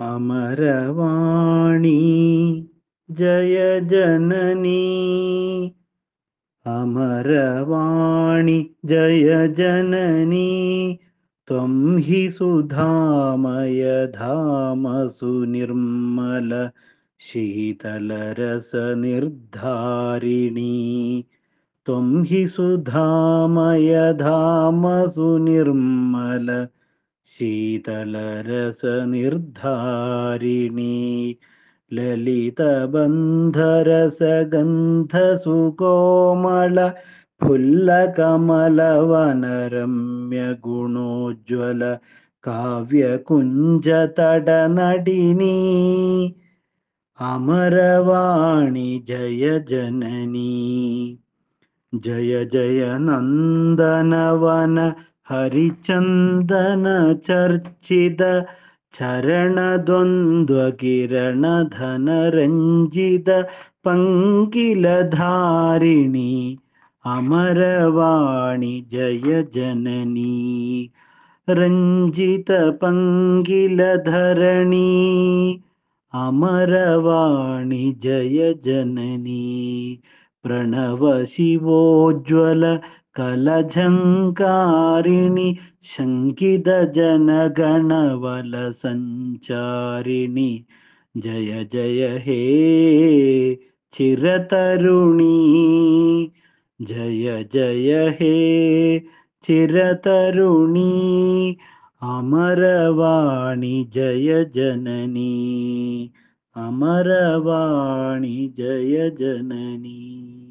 अमरवाणी जय जननी। अमरवाणि जय जननी त्वं हि सुधामयधामसु निर्मल शीतलरसनिर्धारिणी। त्वं हि सुधामयधामसु निर्मल शीतलरसनिर्धारिणी ललितबन्धरसगन्धसुकोमल फुल्लकमलवनरम्यगुणोज्ज्वल काव्यकुञ्जतडनडिनी अमरवाणि जय जननी जय जय नन्दनवन हरिचन्दनचर्चित चरणद्वन्द्वकिरणधनरञ्जित पङ्किलधारिणि अमरवाणि जय जननी। रञ्जितपङ्किलधरणी अमरवाणि जय जननी। प्रणवशिवोज्ज्वल कलझङ्कारिणि शङ्कितजनगणवलसञ्चारिणि। जय जय हे चिरतरुणी। जय जय हे चिरतरुणी। अमरवाणि जय जननी। अमरवाणि जय जननी